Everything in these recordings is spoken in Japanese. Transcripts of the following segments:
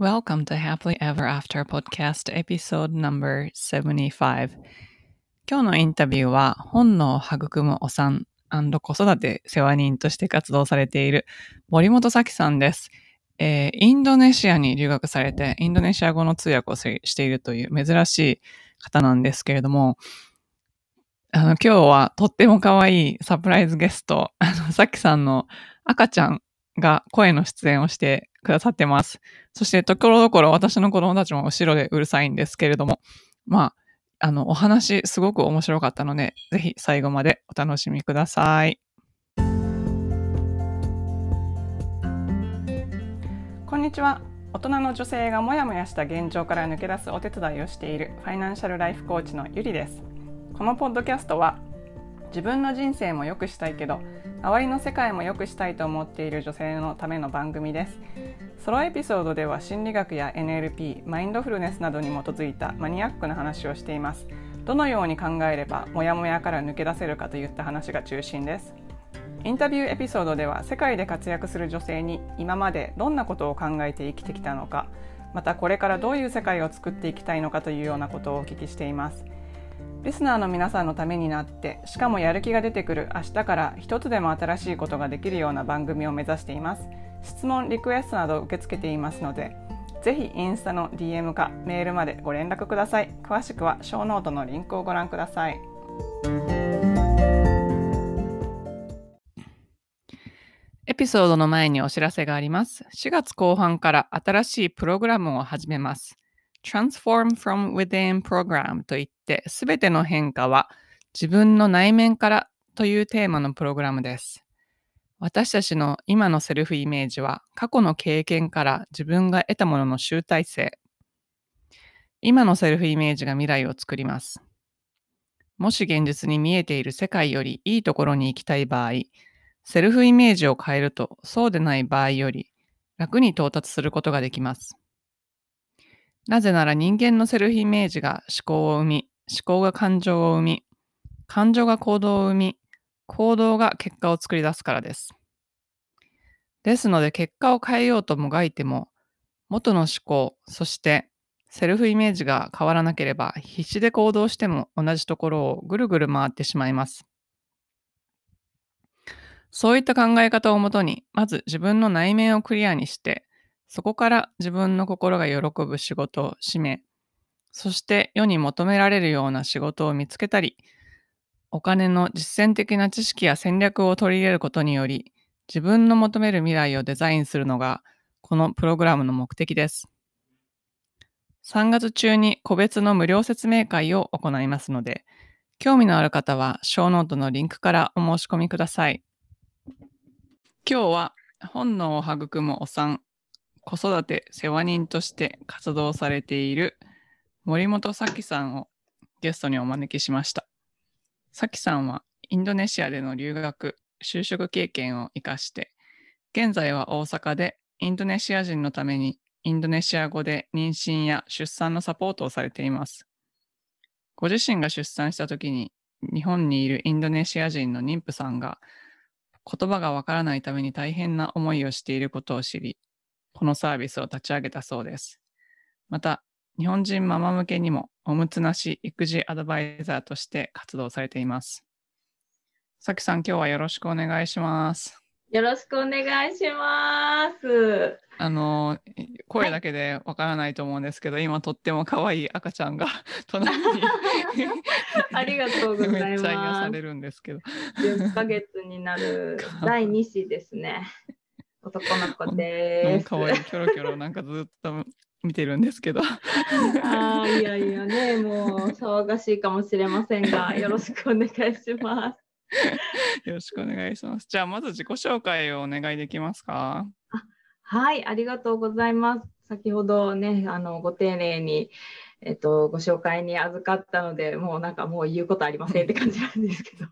Welcome to Happily Ever After Podcast Episode No.75 今日のインタビューは本能を育むお産子育て世話人として活動されている森本咲さんです、えー、インドネシアに留学されてインドネシア語の通訳をしているという珍しい方なんですけれどもあの今日はとっても可愛いサプライズゲスト、あの、さきさんの赤ちゃんが声の出演をしてくださってます。そして、ところどころ私の子供たちも後ろでうるさいんですけれども、まあ、あの、お話すごく面白かったので、ぜひ最後までお楽しみください。こんにちは。大人の女性がモヤモヤした現状から抜け出すお手伝いをしているファイナンシャルライフコーチのゆりです。このポッドキャストは自分の人生も良くしたいけど周りの世界も良くしたいと思っている女性のための番組です。ソロエピソードでは心理学や NLP マインドフルネスなどに基づいたマニアックな話をしています。どのように考えればモヤモヤから抜け出せるかといった話が中心です。インタビューエピソードでは世界で活躍する女性に今までどんなことを考えて生きてきたのかまたこれからどういう世界を作っていきたいのかというようなことをお聞きしています。リスナーの皆さんのためになってしかもやる気が出てくる明日から一つでも新しいことができるような番組を目指しています。質問リクエストなど受け付けていますのでぜひインスタの DM かメールまでご連絡ください。詳しくはショーノートのリンクをご覧ください。エピソードの前にお知らせがあります。4月後半から新しいプログラムを始めます。Transform from Within Program といって、すべての変化は自分の内面からというテーマのプログラムです。私たちの今のセルフイメージは過去の経験から自分が得たものの集大成。今のセルフイメージが未来を作ります。もし現実に見えている世界よりいいところに行きたい場合、セルフイメージを変えるとそうでない場合より楽に到達することができます。なぜなら人間のセルフイメージが思考を生み、思考が感情を生み、感情が行動を生み、行動が結果を作り出すからです。ですので結果を変えようともがいても、元の思考、そしてセルフイメージが変わらなければ必死で行動しても同じところをぐるぐる回ってしまいます。そういった考え方をもとに、まず自分の内面をクリアにして、そこから自分の心が喜ぶ仕事を締め、そして世に求められるような仕事を見つけたり、お金の実践的な知識や戦略を取り入れることにより、自分の求める未来をデザインするのが、このプログラムの目的です。3月中に個別の無料説明会を行いますので、興味のある方は、ショーノートのリンクからお申し込みください。今日は、本能を育むお産子育て世話人として活動されている森本咲さんをゲストにお招きしました。咲さんはインドネシアでの留学、就職経験を生かして、現在は大阪でインドネシア人のためにインドネシア語で妊娠や出産のサポートをされています。ご自身が出産した時に日本にいるインドネシア人の妊婦さんが言葉がわからないために大変な思いをしていることを知り、このサービスを立ち上げたそうです。また、日本人ママ向けにもおむつなし育児アドバイザーとして活動されています。さきさん、今日はよろしくお願いします。よろしくお願いします。あの声だけでわからないと思うんですけど、はい、今とっても可愛い赤ちゃんが 隣に ありがとうございます。めっちゃ癒されるんですけど。10ヶ月になる第2子ですね。男の子です。可愛いキョロキョロなんかずっと見てるんですけど。ああ、いやいやね、もう騒がしいかもしれませんが、よろしくお願いします。よろしくお願いします。じゃあ、まず自己紹介をお願いできますか？はい、ありがとうございます。先ほどね、あのご丁寧に、えっと、ご紹介に預かったので、もうなんかもう言うことありませんって感じなんですけど。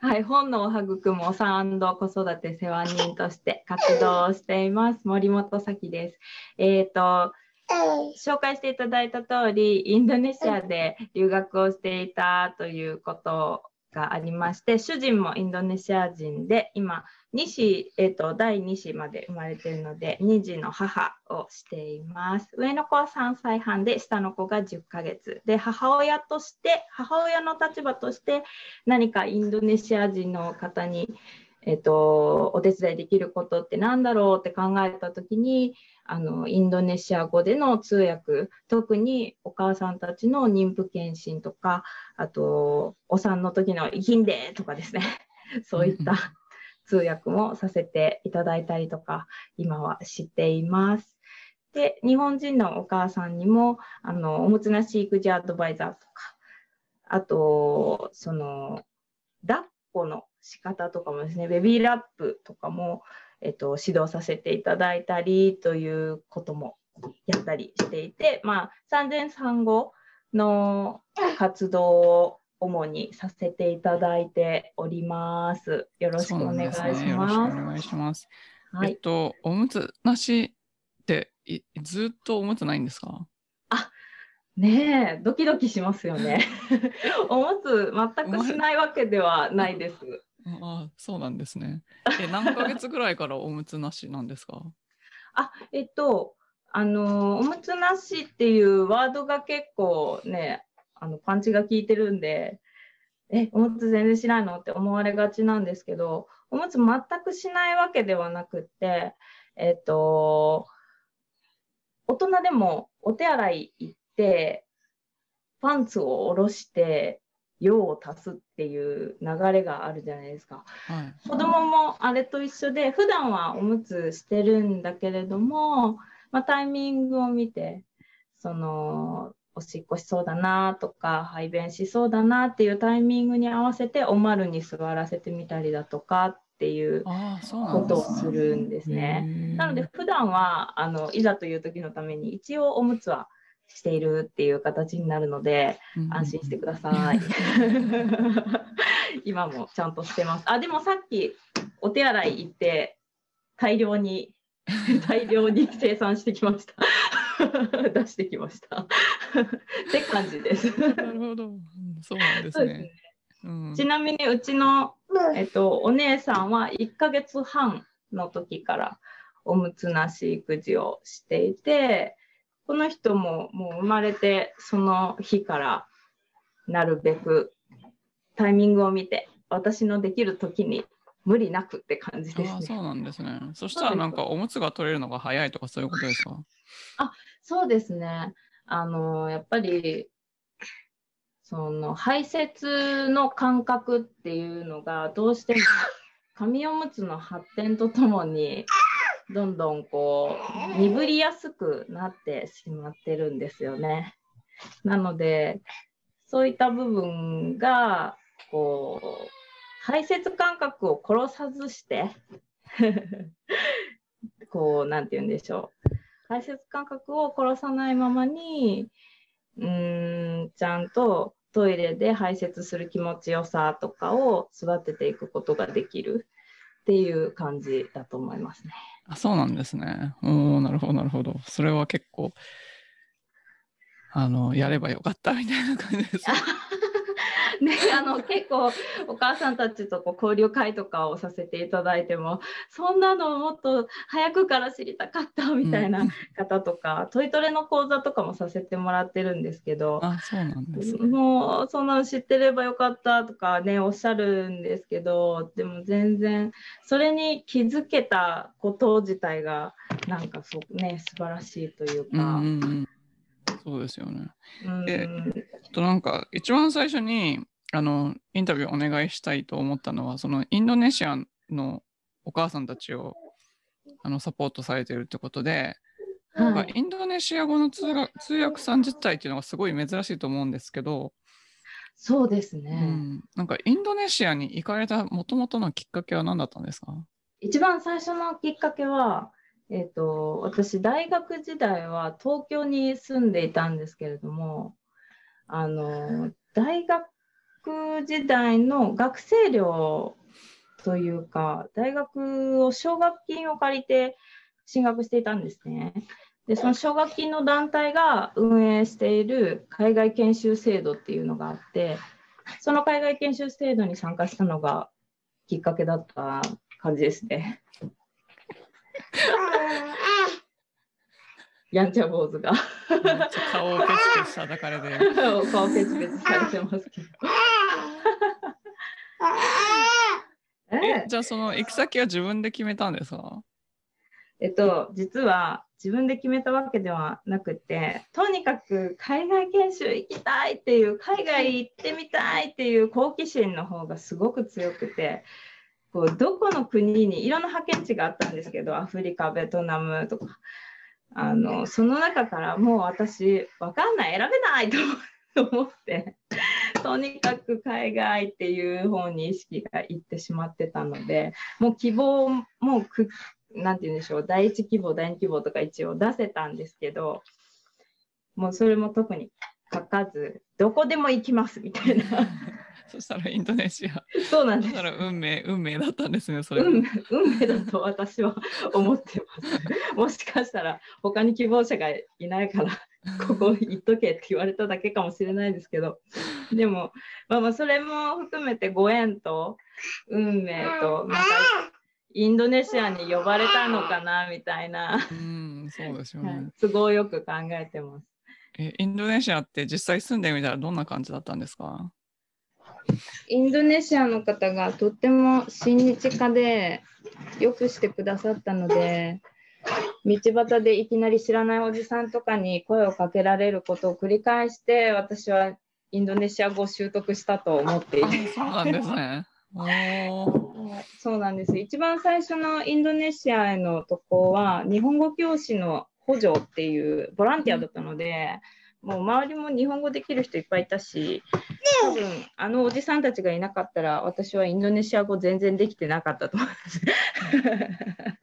はい、本能を育むお産子育て世話人として活動しています森本咲です。えっ、ー、と紹介していただいた通りインドネシアで留学をしていたということがありまして主人もインドネシア人で今2子、えっ、と、第2子まで生まれているので、2児の母をしています。上の子は3歳半で、下の子が10ヶ月。で、母親として、母親の立場として、何かインドネシア人の方に、えっ、と、お手伝いできることって何だろうって考えたときに、あの、インドネシア語での通訳、特にお母さんたちの妊婦検診とか、あと、お産の時の生きんでとかですね。そういった通訳もさせていただいたりとか、今はしています。で、日本人のお母さんにも、あの、おむつなし育児アドバイザーとか、あと、その、抱っこの仕方とかもですね、ベビーラップとかも、えっと、指導させていただいたりということもやったりしていて、まあ、産前産後の活動を主にさせていただいております。よろしくお願いしなんですね。よろしくます。お願いします。はい。えっと、おむつなしっていずっとおむつないんですか？ねえ、ドキドキしますよね。おむつ全くしないわけではないです。ああ、そうなんですね。え、何ヶ月ぐらいからおむつなしなんですか？あ、えっと、あの、おむつなしっていうワードが結構ね、あの、パンチが効いてるんで、え、おむつ全然しないのって思われがちなんですけど、おむつ全くしないわけではなくって、えっと、大人でもお手洗い行って、パンツを下ろして、用を足すっていう流れがあるじゃないですか。はい。子供もあれと一緒で、普段はおむつしてるんだけれども、まあ、タイミングを見て、その、おしっこしそうだなとか、排便しそうだなっていうタイミングに合わせて、おまるに座らせてみたりだとかっていうことをんですね。するんですね。なので、普段は、あの、いざという時のために、一応おむつはしているっていう形になるので、安心してください。今もちゃんとしてます。あ、でもさっきお手洗い行って大量に、大量に生産してきました。出してきました。って感じです。なるほど。うんそうなんですね。うんちなみにうちの、えっと、お姉さんは1ヶ月半の時からおむつなし育児をしていて、この人ももう生まれてその日からなるべくタイミングを見て私のできる時に無理なくって感じですああ、ね。そうなんですね。そしたらなんかおむつが取れるのが早いとかそういうことですか？そうですね。あの、やっぱり、その排泄の感覚っていうのがどうしても紙おむつの発展とともにどんどんこう鈍りやすくなってしまってるんですよね。なので、そういった部分が、こう、排泄感覚を殺さずして、こう、なんて言うんでしょう。排泄感覚を殺さないままに、うーん、ちゃんとトイレで排泄する気持ちよさとかを育てていくことができるっていう感じだと思いますね。あそうなんですね。おおなるほど、なるほど。それは結構、あの、やればよかったみたいな感じです。ね、あの、結構お母さんたちとこう交流会とかをさせていただいても、そんなのもっと早くから知りたかったみたいな方とか、トイトレの講座とかもさせてもらってるんですけど、あ、そうなんですね。もう、そんなの知ってればよかったとかね、おっしゃるんですけど、でも全然、それに気づけたこと自体が、なんかそうね、素晴らしいといううんか、うんうん。そうですよね。うんえあとなんか、一番最初に、あの、インタビューお願いしたいと思ったのは、そのインドネシアのお母さんたちを、あの、サポートされてるってことで、なんはい、かインドネシア語の通訳通訳さん自体っていうのがすごい珍しいと思うんですけど、そうですうね。ん、なんかインドネシアに行かれた元々のきっかけは何だったんですか？一番最初のきっかけは、えっ、と、私、大学時代は東京に住んでいたんですけれども、あの、大学時代の学生寮というか、大学を奨学金を借りて進学していたんですね。で、その奨学金の団体が運営している海外研修制度っていうのがあって、その海外研修制度に参加したのがきっかけだった感じですね。やんちゃ坊主が顔をペチペチ叩かれてる。顔ペチペチされてますけど。え、じゃあその行く先は自分で決めたんですか？えっと、実は自分で決めたわけではなくて、とにかく海外研修行きたいっていう、海外行ってみたいっていう好奇心の方がすごく強くて、こうどこの国にいろんな派遣地があったんですけど、アフリカ、ベトナムとか、あのその中からもう私、わかんない、選べないと思って、とにかく海外っていう方に意識がいってしまってたので、もう希望もくなんて言うんでしょう、第一希望、第二希望とか一応出せたんですけど、もうそれも特に書かず、どこでも行きますみたいな。そしたらインドネシア。そうなんです。運命、運命だったんですね、それ。運命運命だと私は思ってます。もしかしたら他に希望者がいないから、ここ行っとけって言われただけかもしれないですけど、でも、まあまあそれも含めてご縁と運命と、なんかインドネシアに呼ばれたのかなみたいな、うん、そうですよはいね。都合よく考えてます。え、インドネシアって実際住んでみたらどんな感じだったんですか？インドネシアの方がとっても親日家でよくしてくださったので、道端でいきなり知らないおじさんとかに声をかけられることを繰り返して、私はインドネシア語を習得したと思っていあて。そうなんですね。そうなんです。一番最初のインドネシアへの渡航は、日本語教師の補助っていうボランティアだったので、もう周りも日本語できる人いっぱいいたし、多分あのおじさんたちがいなかったら、私はインドネシア語全然できてなかったと思います。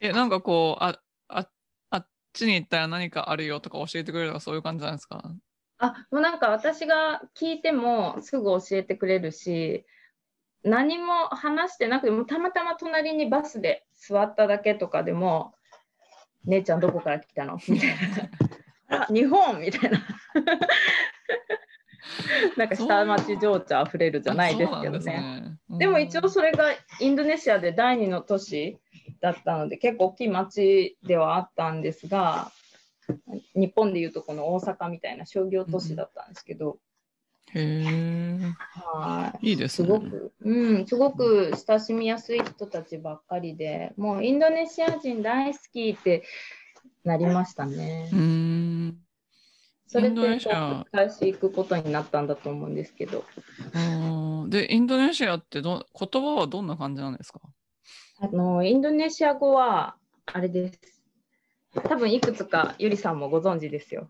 え、なんかこう、あ、あ、あっちに行ったら何かあるよとか教えてくれるとかそういう感じなんですか？あ、もうなんか私が聞いてもすぐ教えてくれるし、何も話してなくても、たまたま隣にバスで座っただけとかでも、姉ちゃんどこから来たの？みたいな。あ、日本みたいな。なんか下町情緒あふれるじゃないですけどあそうなんね。でも一応それがインドネシアで第二の都市だったので、結構大きい町ではあったんですが、日本でいうとこの大阪みたいな商業都市だったんですけど、へえ、はい。いいですね。すごく、うん、すごく親しみやすい人たちばっかりで、もうインドネシア人大好きってなりましたねう。ーん。それインドネで繰り返し行くことになったんだと思うんですけど、で、インドネシアってど、言葉はどんな感じなんですか？あの、インドネシア語は、あれです。多分いくつかゆりさんもご存知ですよ。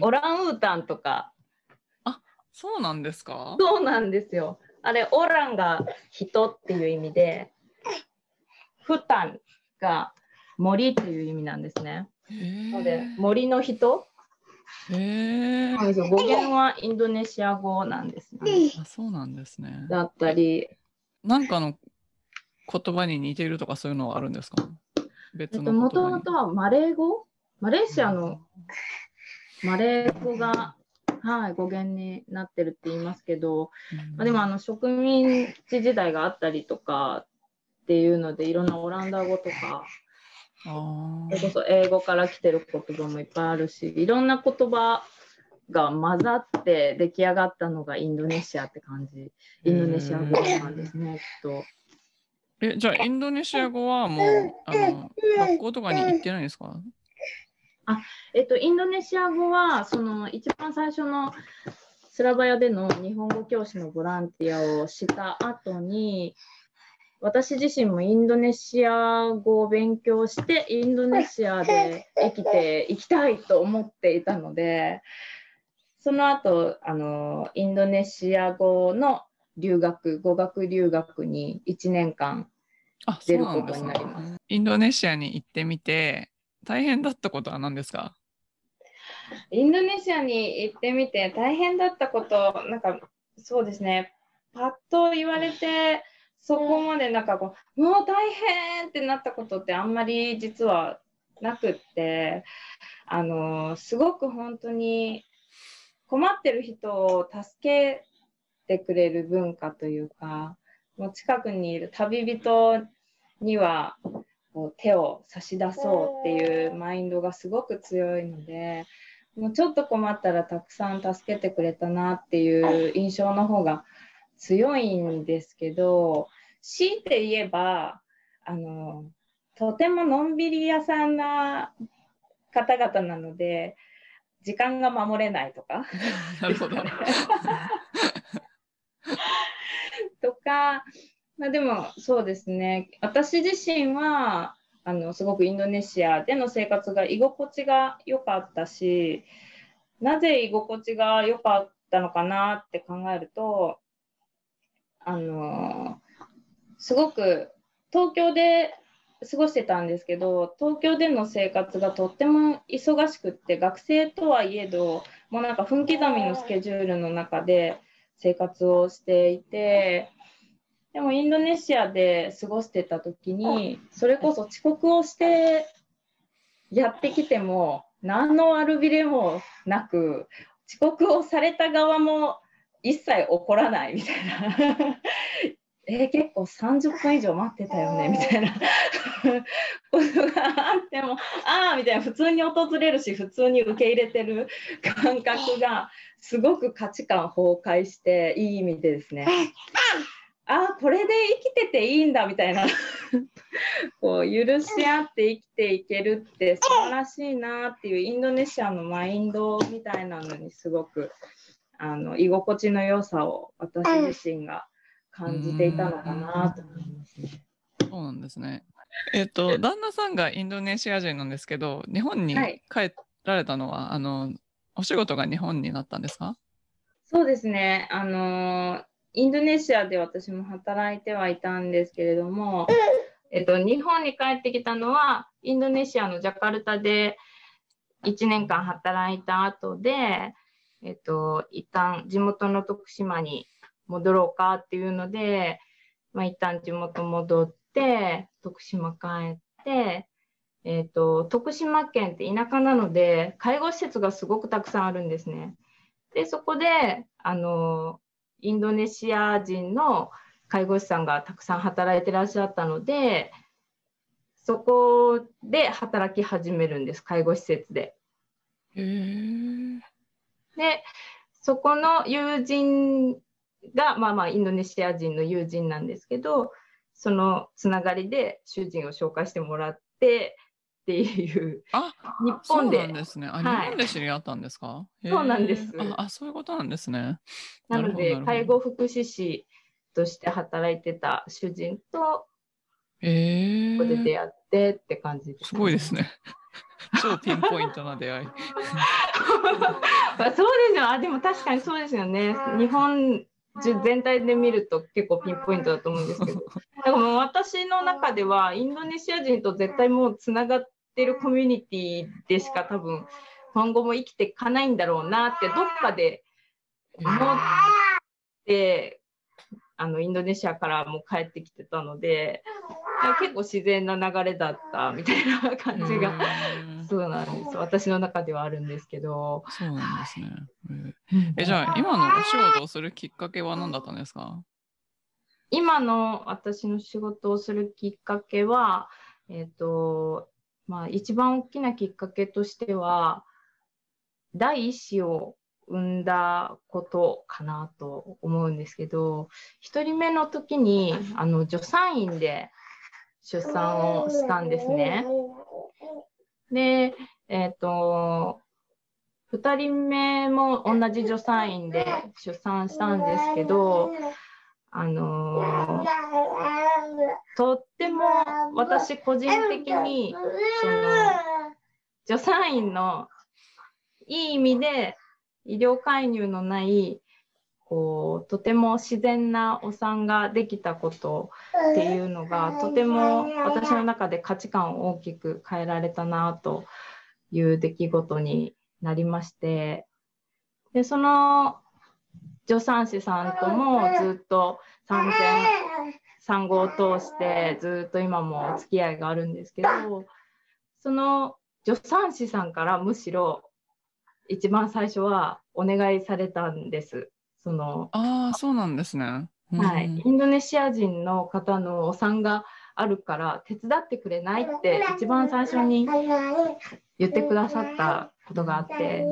オランウータンとか、そうなんですか？そうなんですよ。あれ、オランが人っていう意味で、フタンが森っていう意味なんですね。のでえ。森の人へえ。語源はインドネシア語なんですね。あ、そうなんですね。だったり、なんかの言葉に似てるとかそういうのはあるんですか？え別っと、もと。もとはマレー語？マレーシアのマレー語が、はい、語源になってるって言いますけど、うんまあ、でもあの植民地時代があったりとかっていうので、いろんなオランダ語とか、あそれこそ英語から来てる言葉もいっぱいあるし、いろんな言葉が混ざって出来上がったのがインドネシアって感じ。インドネシア語なんですね、きっと。え、じゃあインドネシア語はもう、あの、学校とかに行ってないんですか？えっと、インドネシア語は、その一番最初のスラバヤでの日本語教師のボランティアをした後に、私自身もインドネシア語を勉強して、インドネシアで生きていきたいと思っていたので、その後、あの、インドネシア語の留学、語学留学に1年間出ることになりますね。インドネシアに行ってみて、大変だったことは何ですか？インドネシアに行ってみて大変だったこと、なんかそうですね、パッと言われて、そこまでなんかこう、もう大変ってなったことってあんまり実はなくって、あの、すごく本当に困ってる人を助けてくれる文化というか、もう近くにいる旅人にはこう手を差し出そうっていうマインドがすごく強いのでもうちょっと困ったらたくさん助けてくれたなっていう印象の方が強いんですけど強いて言えばあのとてものんびり屋さんな方々なので時間が守れないとか。なるほど。とか、まあ、でもそうですね私自身はあのすごくインドネシアでの生活が居心地が良かったしなぜ居心地が良かったのかなって考えるとあのすごく東京で過ごしてたんですけど東京での生活がとっても忙しくって学生とはいえどもうなんか分刻みのスケジュールの中で生活をしていてでもインドネシアで過ごしてた時にそれこそ遅刻をしてやってきても何の悪びれもなく遅刻をされた側も一切怒らないみたいな。えー、結構30分以上待ってたよねみたいな。ことがあってもああみたいな。普通に訪れるし普通に受け入れてる感覚がすごく価値観崩壊していい意味でですね。ああこれで生きてていいんだみたいな。こう許し合って生きていけるって素晴らしいなっていうインドネシアのマインドみたいなのにすごくあの居心地の良さを私自身が感じていたのかなと思いますね。そうなんですね。えっ、ー、と旦那さんがインドネシア人なんですけど日本に帰られたのは、はい、あのお仕事が日本になったんですか？そうですね。あのインドネシアで私も働いてはいたんですけれども、えっと、日本に帰ってきたのはインドネシアのジャカルタで1年間働いた後で、えっと、一旦地元の徳島に戻ろうかっていうので、まあ、一旦地元戻って、徳島帰って、えっ、と、徳島県って田舎なので、介護施設がすごくたくさんあるんですね。で、そこで、あの、インドネシア人の介護士さんがたくさん働いてらっしゃったので、そこで働き始めるんです、介護施設で。で、そこの友人が、まあまあ、インドネシア人の友人なんですけど、そのつながりで主人を紹介してもらってっていう。あ日本で。そうですね。あ、はい、日本で知り合ったんですか？そうなんです。あそういうことなんですね。なので介護福祉士として働いてた主人とえここで出会ってって感じです、ね、すごいですね。超ピンポイントな出会い そうですよ。あでも確かにそうですよね。日本全体で見ると結構ピンポイントだと思うんですけど、だか私の中ではインドネシア人と絶対もうつながってるコミュニティでしか多分今後も生きていかないんだろうなってどっかで思って、あのインドネシアからも帰ってきてたので結構自然な流れだったみたいな感じがそうなんです。私の中ではあるんですけど。そうなんですね。えじゃあ今のお仕事をするきっかけは何だったんですか？今の私の仕事をするきっかけはえっ、ー、とまあ一番大きなきっかけとしては第一子を産んだことかなと思うんですけど1人目の時にあの助産院で出産をしたんですね。で、えっ、ー、と2人目も同じ助産院で出産したんですけどあのー、とっても私個人的にその助産院のいい意味で医療介入のないこうとても自然なお産ができたことっていうのがとても私の中で価値観を大きく変えられたなという出来事になりましてでその助産師さんともずっと産前産後を通してずっと今もお付き合いがあるんですけどその助産師さんからむしろ一番最初はお願いされたんです。そのああ、そうなんですね。はい、インドネシア人の方のお産があるから手伝ってくれないって一番最初に言ってくださったことがあって、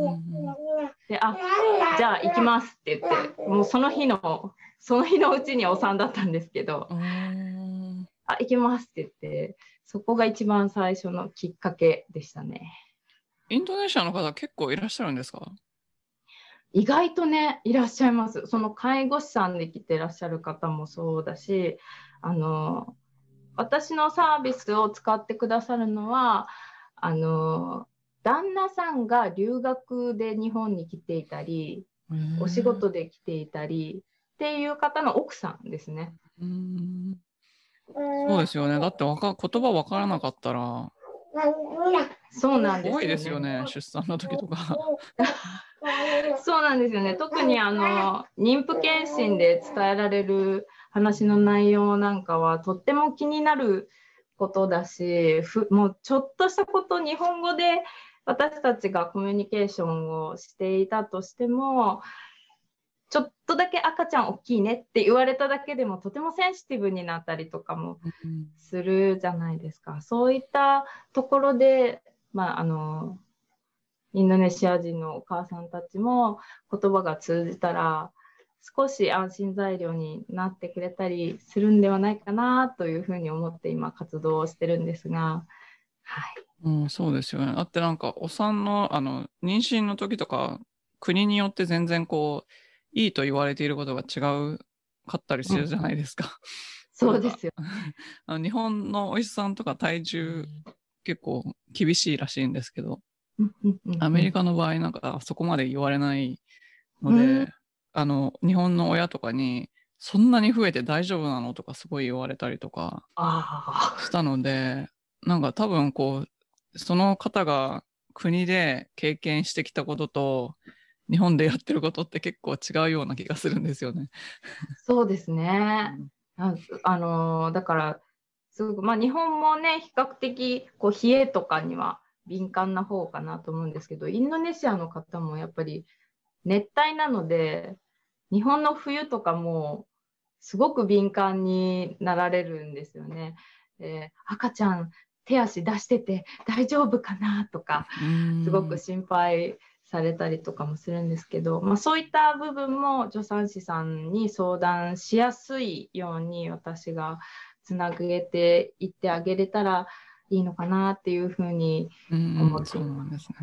で、あ、じゃあ行きますって言って、もうその日の、その日のうちにお産だったんですけど、うんあ、行きますって言って、そこが一番最初のきっかけでしたね。インドネシアの方結構いらっしゃるんですか？意外とね、いらっしゃいます。その介護士さんで来てらっしゃる方もそうだし、あの、私のサービスを使ってくださるのは、あの、旦那さんが留学で日本に来ていたり、お仕事で来ていたりっていう方の奥さんですね。うんそうですよね。だってわか言葉わからなかったらそうなんですよ、ね。怖いですよね。出産の時とか。そうなんですよね。特にあの、妊婦検診で伝えられる話の内容なんかはとっても気になることだし、ふもうちょっとしたこと、日本語で私たちがコミュニケーションをしていたとしても、とだけ赤ちゃん大きいねって言われただけでもとてもセンシティブになったりとかもするじゃないですか。そういったところで、まあ、あの、インドネシア人のお母さんたちも言葉が通じたら少し安心材料になってくれたりするんではないかなというふうに思って今活動をしてるんですが、はい。うん、そうですよね。だってなんか、お産の、あの、妊娠の時とか、国によって全然こう、いいと言われていることが違うかったりするじゃないですか。そうですよ。あの日本のお医者さんとか体重結構厳しいらしいんですけど、アメリカカの場合なんかそこまで言われないので、うんあの、日本の親とかに、そんなに増えて大丈夫なのとかすごい言われたりとかあしたので、なんか多分こう、その方が国で経験してきたことと、日本でやってることって結構違うような気がするんですよね。あ、そうですね。ああのーだから、すごく、まあ日本もね、比較的、こう、冷えとかには敏感な方かなと思うんですけど、インドネシアの方もやっぱり熱帯なので、日本の冬とかもすごく敏感になられるんですよね。で赤ちゃん手足出してて大丈夫かなとか、すごく心配されたりとかもするんですけど、まあそういった部分も助産師さんに相談しやすいように私がつなげていってあげれたらいいのかなっていうふうに、うん思ってそうなんですね。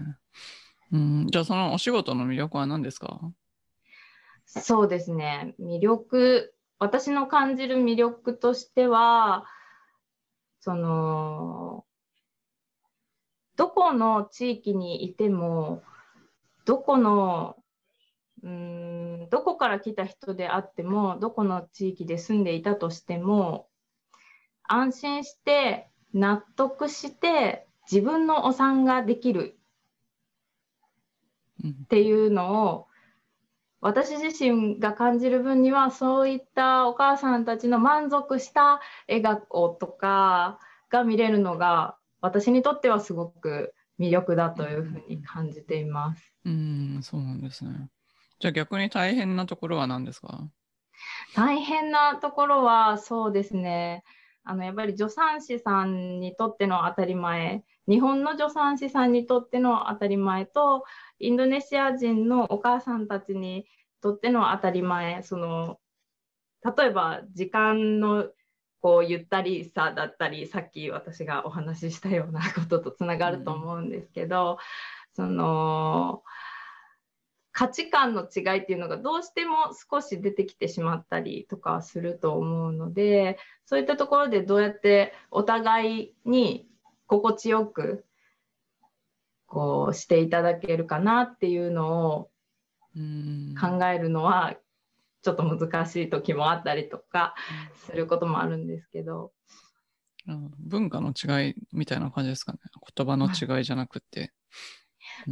うん、じゃあそのお仕事の魅力は何ですか？そうですね、魅力、私の感じる魅力としては、その、どこの地域にいても、どこの、うーん、どこから来た人であっても、どこの地域で住んでいたとしても、安心して、納得して、自分のお産ができるうん。っていうのを、私自身が感じる分には、そういったお母さんたちの満足した笑顔とかが見れるのが、私にとってはすごく魅力だというふうに感じています。うん、そうなんですね。じゃあ逆に大変なところは何ですか？大変なところは、そうですね。あの、やっぱり助産師さんにとっての当たり前、日本の助産師さんにとっての当たり前と、インドネシア人のお母さんたちにとっての当たり前、その、例えば時間のこうゆったりさだったり、さっき私がお話ししたようなこととつながると思うんですけど、その、価値観の違いっていうのがどうしても少し出てきてしまったりとかすると思うので、そういったところでどうやってお互いに心地よくこうしていただけるかなっていうのをうん。考えるのはちょっと難しい時もあったりとかすることもあるんですけど、うん文化の違いみたいな感じですかね。言葉の違いじゃなくて。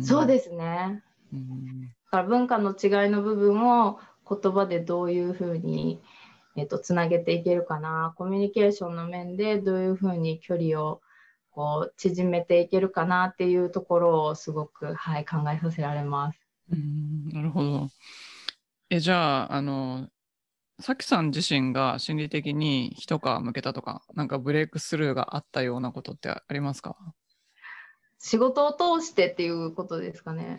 そうですね。す。うんだから文化の違いの部分を言葉でどういうふうに、えっと、つなげていけるかな、コミュニケーションの面でどういうふうに距離をこう縮めていけるかなっていうところをすごく、はい、考えさせられます。うんなるほど。え、じゃあ、あの、さきさん自身が心理的に一皮向けたとか、なんかブレイクスルーがあったようなことってありますか？仕事を通してっていうことですかね。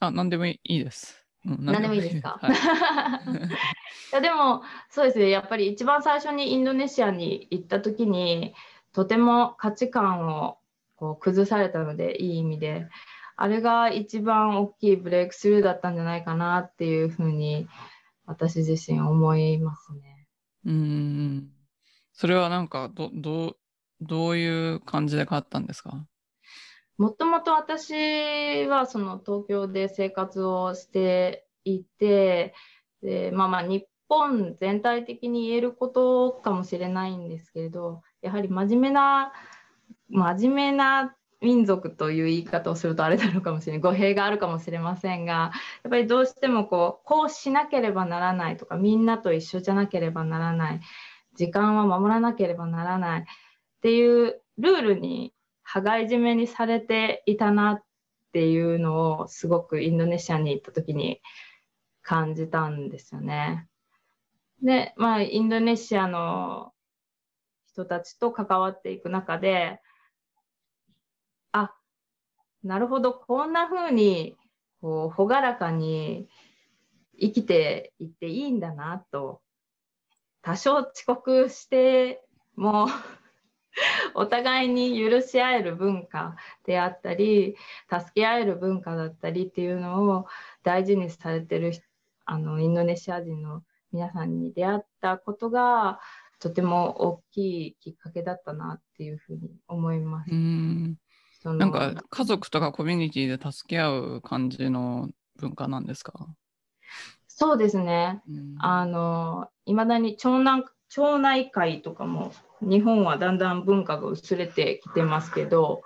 あ、何でもいいです。うん何でもいいですか？はい いやでもそうですねやっぱり一番最初にインドネシアに行った時にとても価値観をこう崩されたのでいい意味であれが一番大きいブレイクスルーだったんじゃないかなっていうふうに私自身思いますね。うーん。それはなんか、ど、どう、どういう感じで変わったんですか？もともと私はその東京で生活をしていて、でまあまあ日本全体的に言えることかもしれないんですけれど、やはり真面目な、真面目な民族という言い方をするとあれなのかもしれない、語弊があるかもしれませんが、やっぱりどうしてもこう、こうしなければならないとか、みんなと一緒じゃなければならない、時間は守らなければならないっていうルールに羽交い締めにされていたなっていうのをすごくインドネシアに行った時に感じたんですよね。で、まあ、インドネシアの人たちと関わっていく中で、なるほど、こんな風に、こう、ほがらかに生きていっていいんだなと、多少遅刻しても、お互いに許し合える文化であったり、助け合える文化だったりっていうのを大事にされてるあのインドネシア人の皆さんに出会ったことがとても大きいきっかけだったなっていうふうに思います。う。なんか、家族とかコミュニティで助け合う感じの文化なんですか？そうですね。うんあの、いまだに町内町内会とかも日本はだんだん文化が薄れてきてますけど、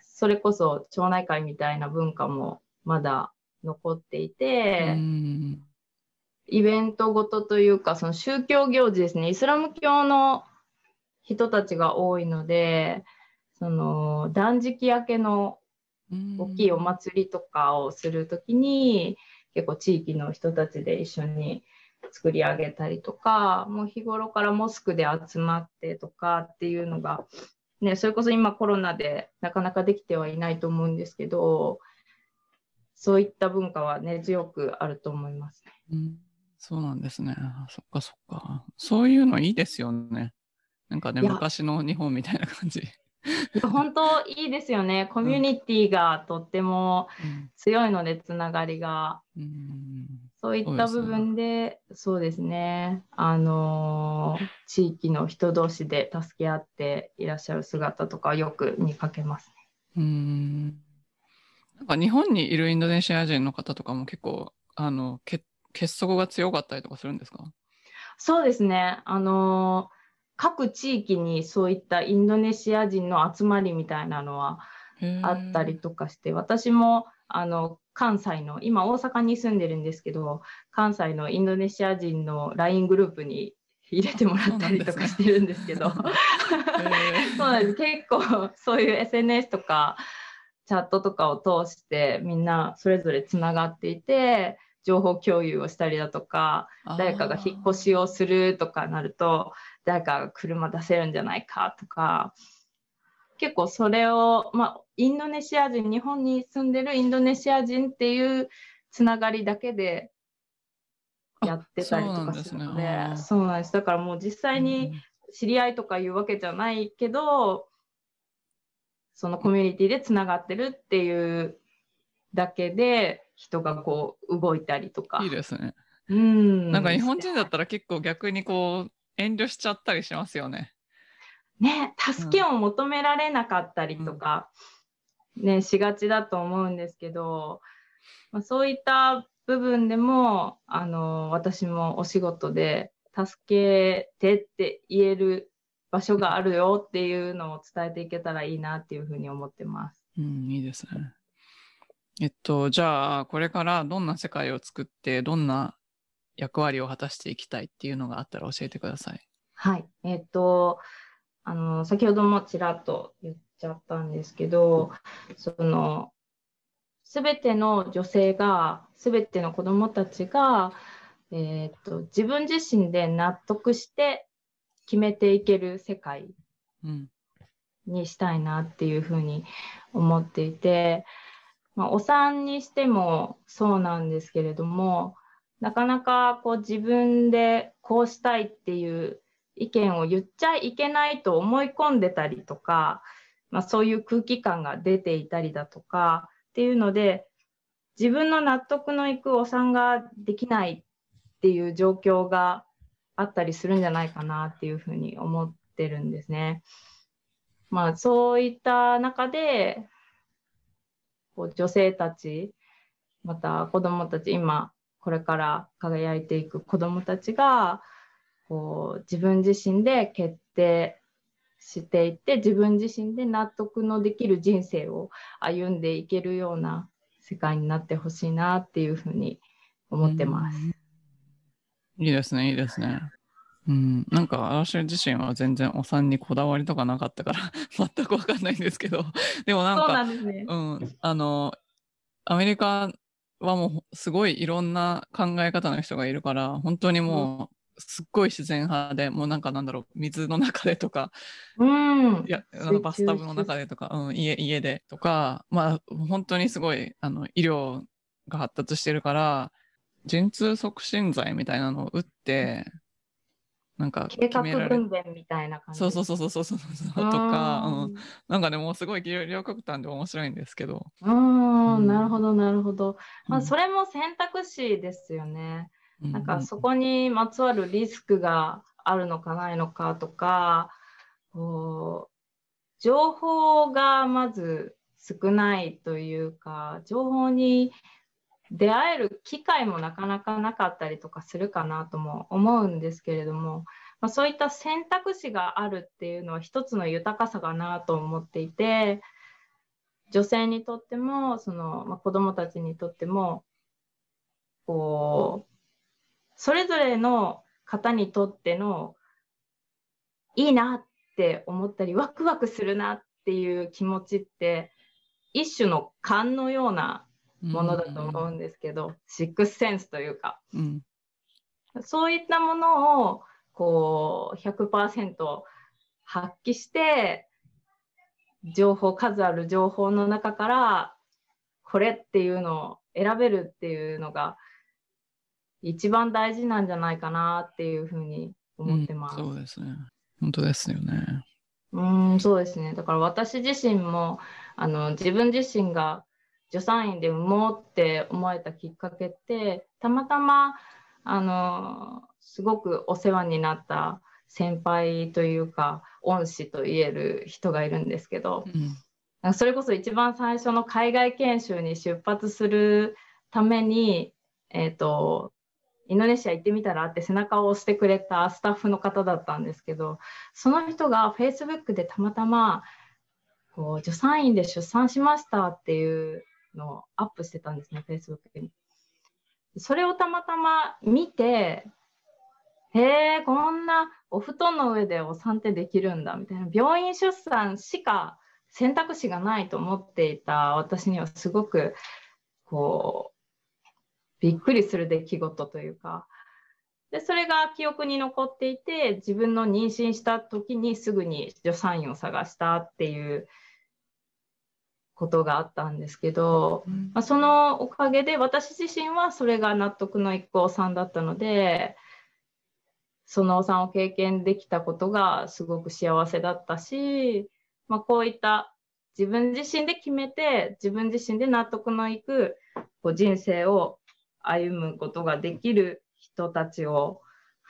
それこそ町内会みたいな文化もまだ残っていうて、ん。イベントごとというか、その宗教行事ですね、イスラム教の人たちが多いので、その断食明けの大きいお祭りとかをするときに、結構地域の人たちで一緒に作り上げたりとか、もう日頃からモスクで集まってとかっていうのが、ね、それこそ今コロナでなかなかできてはいないと思うんですけど、そういった文化は根強くあると思いますね。うんそうなんですね。あそっかそっか。そういうのいいですよね。なんかね、昔の日本みたいな感じ。本当いいですよね。コミュニティがとっても強いので、つながりが。うんそういった部分で、そうですね。あのー地域の人同士で助け合っていらっしゃる姿とかはよく見かけますね。うん。なんか日本にいるインドネシア人の方とかも結構、あの、け結束が強かったりとかするんですか？そうですね。あのー各地域にそういったインドネシア人の集まりみたいなのはあったりとかして、私もあの関西の、今大阪に住んでるんですけど、関西のインドネシア人の LINE グループに入れてもらったりとかしてるんですけど、そうなんです。結構そういう SNS とかチャットとかを通してみんなそれぞれつながっていて、情報共有をしたりだとか、誰かが引っ越しをするとかなると、誰かが車出せるんじゃないかとか、結構それを、まあ、インドネシア人、日本に住んでるインドネシア人っていうつながりだけでやってたりとかするので、あそうなんです。だからもう実際に知り合いとかいうわけじゃないけど、そのコミュニティでつながってるっていうだけで、人がこう動いたりとか。いいですね。うん。なんか日本人だったら結構逆にこう、遠慮しちゃったりしますよね。ね、助けを求められなかったりとか、ね、しがちだと思うんですけど、まあ、そういった部分でも、あの、私もお仕事で助けてって言える場所があるよっていうのを伝えていけたらいいなっていうふうに思ってます。うん、いいですね。えっと、じゃあ、これからどんな世界を作って、どんな役割を果たしていきたいっていうのがあったら教えてください。はい。えっと、あの、先ほどもちらっと言っちゃったんですけど、その、すべての女性が、すべての子供たちが、えー、っと自分自身で納得して決めていける世界にしたいなっていうふうに思っていて、まあ、お産にしてもそうなんですけれどもなかなかこう自分でこうしたいっていう意見を言っちゃいけないと思い込んでたりとか、まあ、そういう空気感が出ていたりだとかっていうので自分の納得のいくお産ができないっていう状況があったりするんじゃないかなっていうふうに思ってるんですね。まあそういった中でこう女性たちまた子どもたち今これから輝いていく子どもたちがこう自分自身で決定していって自分自身で納得のできる人生を歩んでいけるような世界になってほしいなっていうふうに思ってます。いいですね、いいですね。うん、なんか私自身は全然お産にこだわりとかなかったから 全くわかんないんですけど。でもなんかう、ね、うん、あのアメリカはもうすごいいろんな考え方の人がいるから本当にもうすっごい自然派でもうなんかなんだろう水の中でとか、うん、いやあのバスタブの中でとか、うん、家家でとかまあ本当にすごいあの医療が発達してるから陣痛促進剤みたいなのを打って、なんか計画訓練みたいな感じ？そうそうそうそうそうそうとか、うん、なんかでもすごい両極端で面白いんですけど。うん、なるほどなるほど。まあそれも選択肢ですよね。うん、なんかそこにまつわるリスクがあるのかないのかとか、こう情報がまず少ないというか、情報に出会える機会もなかなかなかったりとかするかなとも思うんですけれども、まあ、そういった選択肢があるっていうのは一つの豊かさかなと思っていて女性にとってもその、まあ、子どもたちにとってもこうそれぞれの方にとってのいいなって思ったりワクワクするなっていう気持ちって一種の勘のようなものだと思うんですけど、うん、シックスセンスというか、うん、そういったものをこう100%発揮して情報数ある情報の中からこれっていうのを選べるっていうのが一番大事なんじゃないかなっていうふうに思ってます。うん、そうですね。本当ですよね。うん、そうですね。だから私自身もあの自分自身が助産院で産もうって思えたきっかけってたまたまあのすごくお世話になった先輩というか恩師と言える人がいるんですけど、うん、それこそ一番最初の海外研修に出発するために、えーと、インドネシア行ってみたらって背中を押してくれたスタッフの方だったんですけどその人が Facebook でたまたまこう助産院で出産しましたっていうのをアップしてたんですね、Facebook に。それをたまたま見て、へえ、こんなお布団の上でお産ってできるんだみたいな、病院出産しか選択肢がないと思っていた私にはすごくこうびっくりする出来事というかでそれが記憶に残っていて自分の妊娠した時にすぐに助産院を探したっていうことがあったんですけど、まあ、そのおかげで私自身はそれが納得のいくお産だったのでそのお産を経験できたことがすごく幸せだったし、まあ、こういった自分自身で決めて自分自身で納得のいくこう人生を歩むことができる人たちを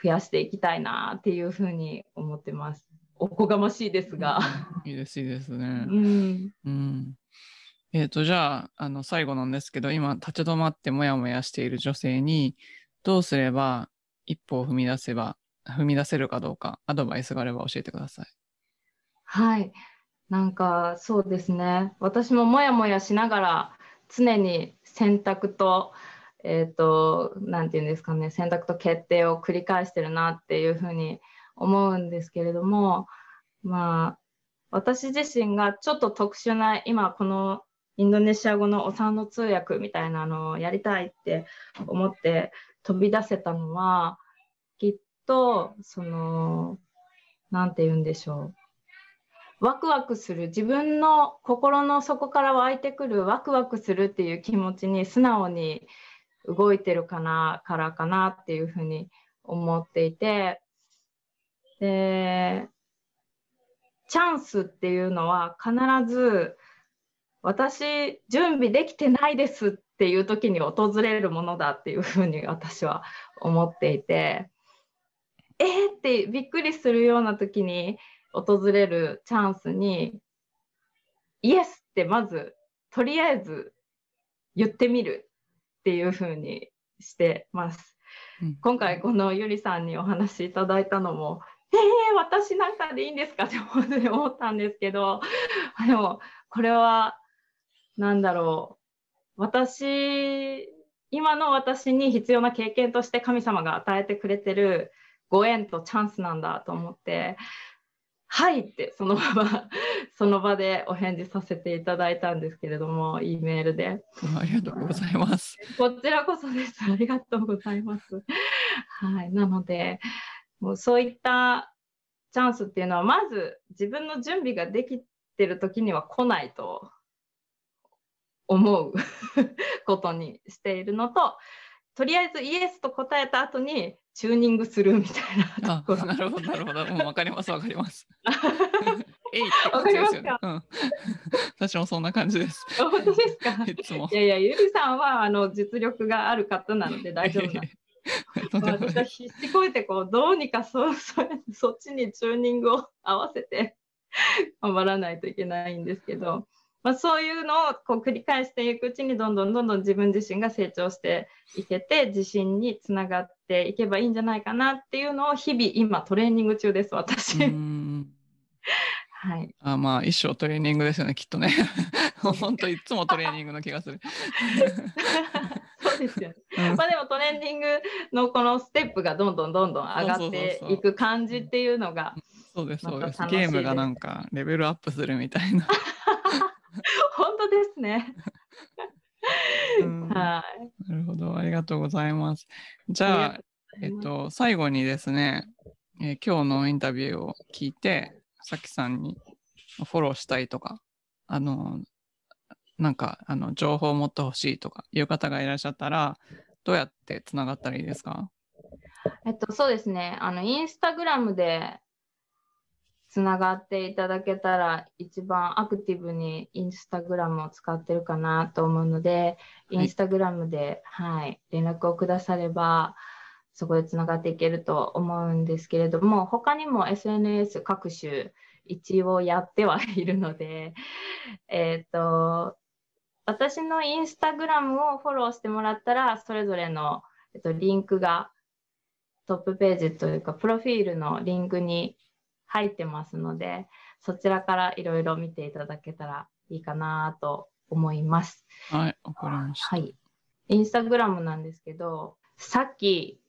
増やしていきたいなっていうふうに思ってます。おこがましいですが。いいです、いいですね。うん。うん、えっ、ー、と、じゃあ、あの、最後なんですけど、今、立ち止まってもやもやしている女性に、どうすれば一歩を踏み出せば、踏み出せるかどうか、アドバイスがあれば教えてください。はい。なんか、そうですね。私ももやもやしながら、常に選択と、えっ、ー、と、なんていうんですかね、選択と決定を繰り返してるなっていうふうに思うんですけれども、まあ、私自身がちょっと特殊な、今このインドネシア語のお産の通訳みたいなのをやりたいって思って飛び出せたのは、きっと、その、なんて言うんでしょう。ワクワクする自分の心の底から湧いてくるワクワクするっていう気持ちに素直に動いてるかなからかなっていうふうに思っていてでチャンスっていうのは必ず私準備できてないですっていう時に訪れるものだっていうふうに私は思っていてえーってびっくりするような時に訪れるチャンスにイエスってまずとりあえず言ってみるっていうふうにしてます。うん、今回このゆりさんにお話しいただいたのもえー、私なんかでいいんですか？って思ったんですけど でもこれは何だろう私今の私に必要な経験として神様が与えてくれてるご縁とチャンスなんだと思って はいってそのままその場でお返事させていただいたんですけれども E メールで。ありがとうございます。こちらこそです。ありがとうございます。はい。なのでもうそういったチャンスっていうのはまず自分の準備ができてる時には来ないと思う ことにしているのととりあえずイエスと答えた後にチューニングするみたいなところ。なるほど、なるほど。もう分かります、分かります。えいって感じですよね。うん、私もそんな感じです。本当ですか？いつも。いやいや、ゆりさんはあの実力がある方なので大丈夫なんです。私は必死こいてこうどうにかそそそっちにチューニングを合わせて 頑張らないといけないんですけど、まあ、そういうのをこう繰り返していくうちにどんどんどんどん自分自身が成長していけて自信につながっていけばいいんじゃないかなっていうのを日々今トレーニング中です私。はい、あまあ一生トレーニングですよねきっとね。本当いつもトレーニングの気がする。そうですよね。まあでもトレーニングのこのステップがどんどんどんどん上がっていく感じっていうのが。そうですそうです。ゲームがなんかレベルアップするみたいな。本当ですね。はい。なるほど、ありがとうございます。じゃあ、えっと、最後にですね、えー、今日のインタビューを聞いて、さきさんにフォローしたいとか、あの、なんか、あの、情報を持ってほしいとかいう方がいらっしゃったら、どうやってつながったらいいですか？えっと、そうですね。あの、インスタグラムでつながっていただけたら一番アクティブにインスタグラムを使ってるかなと思うので、インスタグラムで、はい、連絡をくだされば、そこでつながっていけると思うんですけれども、他にも SNS 各種一応やってはいるので、えっ、ー、と、私のインスタグラムをフォローしてもらったら、それぞれの、えっと、リンクがトップページというか、プロフィールのリンクに入ってますので、そちらからいろいろ見ていただけたらいいかなと思います。はい、わかりました。はい。インスタグラムなんですけど、さっき、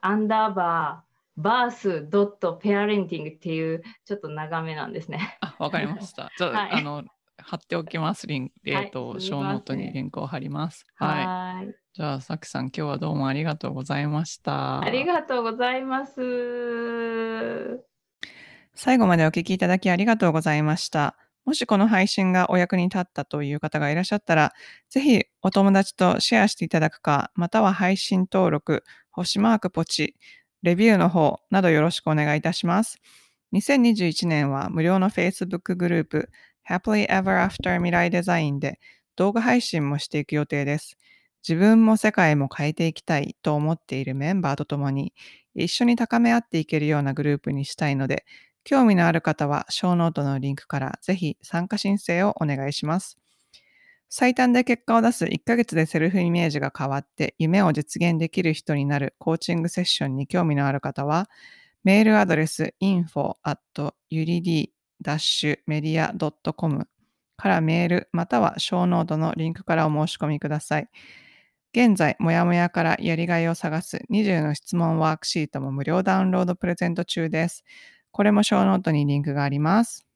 アンダーバー、バースドットペアレンティングっていうちょっと長めなんですね。あ、わかりました。じゃあ、はい、あの、貼っておきます。リンク、えっ、ー、と、はい、ショーノートにリンクを貼ります。はい。じゃあ、さきさん、今日はどうもありがとうございました。ありがとうございます。最後までお聞きいただきありがとうございました。もしこの配信がお役に立ったという方がいらっしゃったら、ぜひお友達とシェアしていただくか、または配信登録、星マークポチ、レビューの方などよろしくお願いいたします。2021年は無料の Facebook グループ Happily Ever After 未来デザインで動画配信もしていく予定です。自分も世界も変えていきたいと思っているメンバーと共に一緒に高め合っていけるようなグループにしたいので、興味のある方は、ショーノートのリンクからぜひ参加申請をお願いします。最短で結果を出す1ヶ月でセルフイメージが変わって夢を実現できる人になるコーチングセッションに興味のある方は、メールアドレス info at urid-media.com からメールまたはショーノートのリンクからお申し込みください。現在、もやもやからやりがいを探す20の質問ワークシートも無料ダウンロードプレゼント中です。これもショーノートにリンクがあります。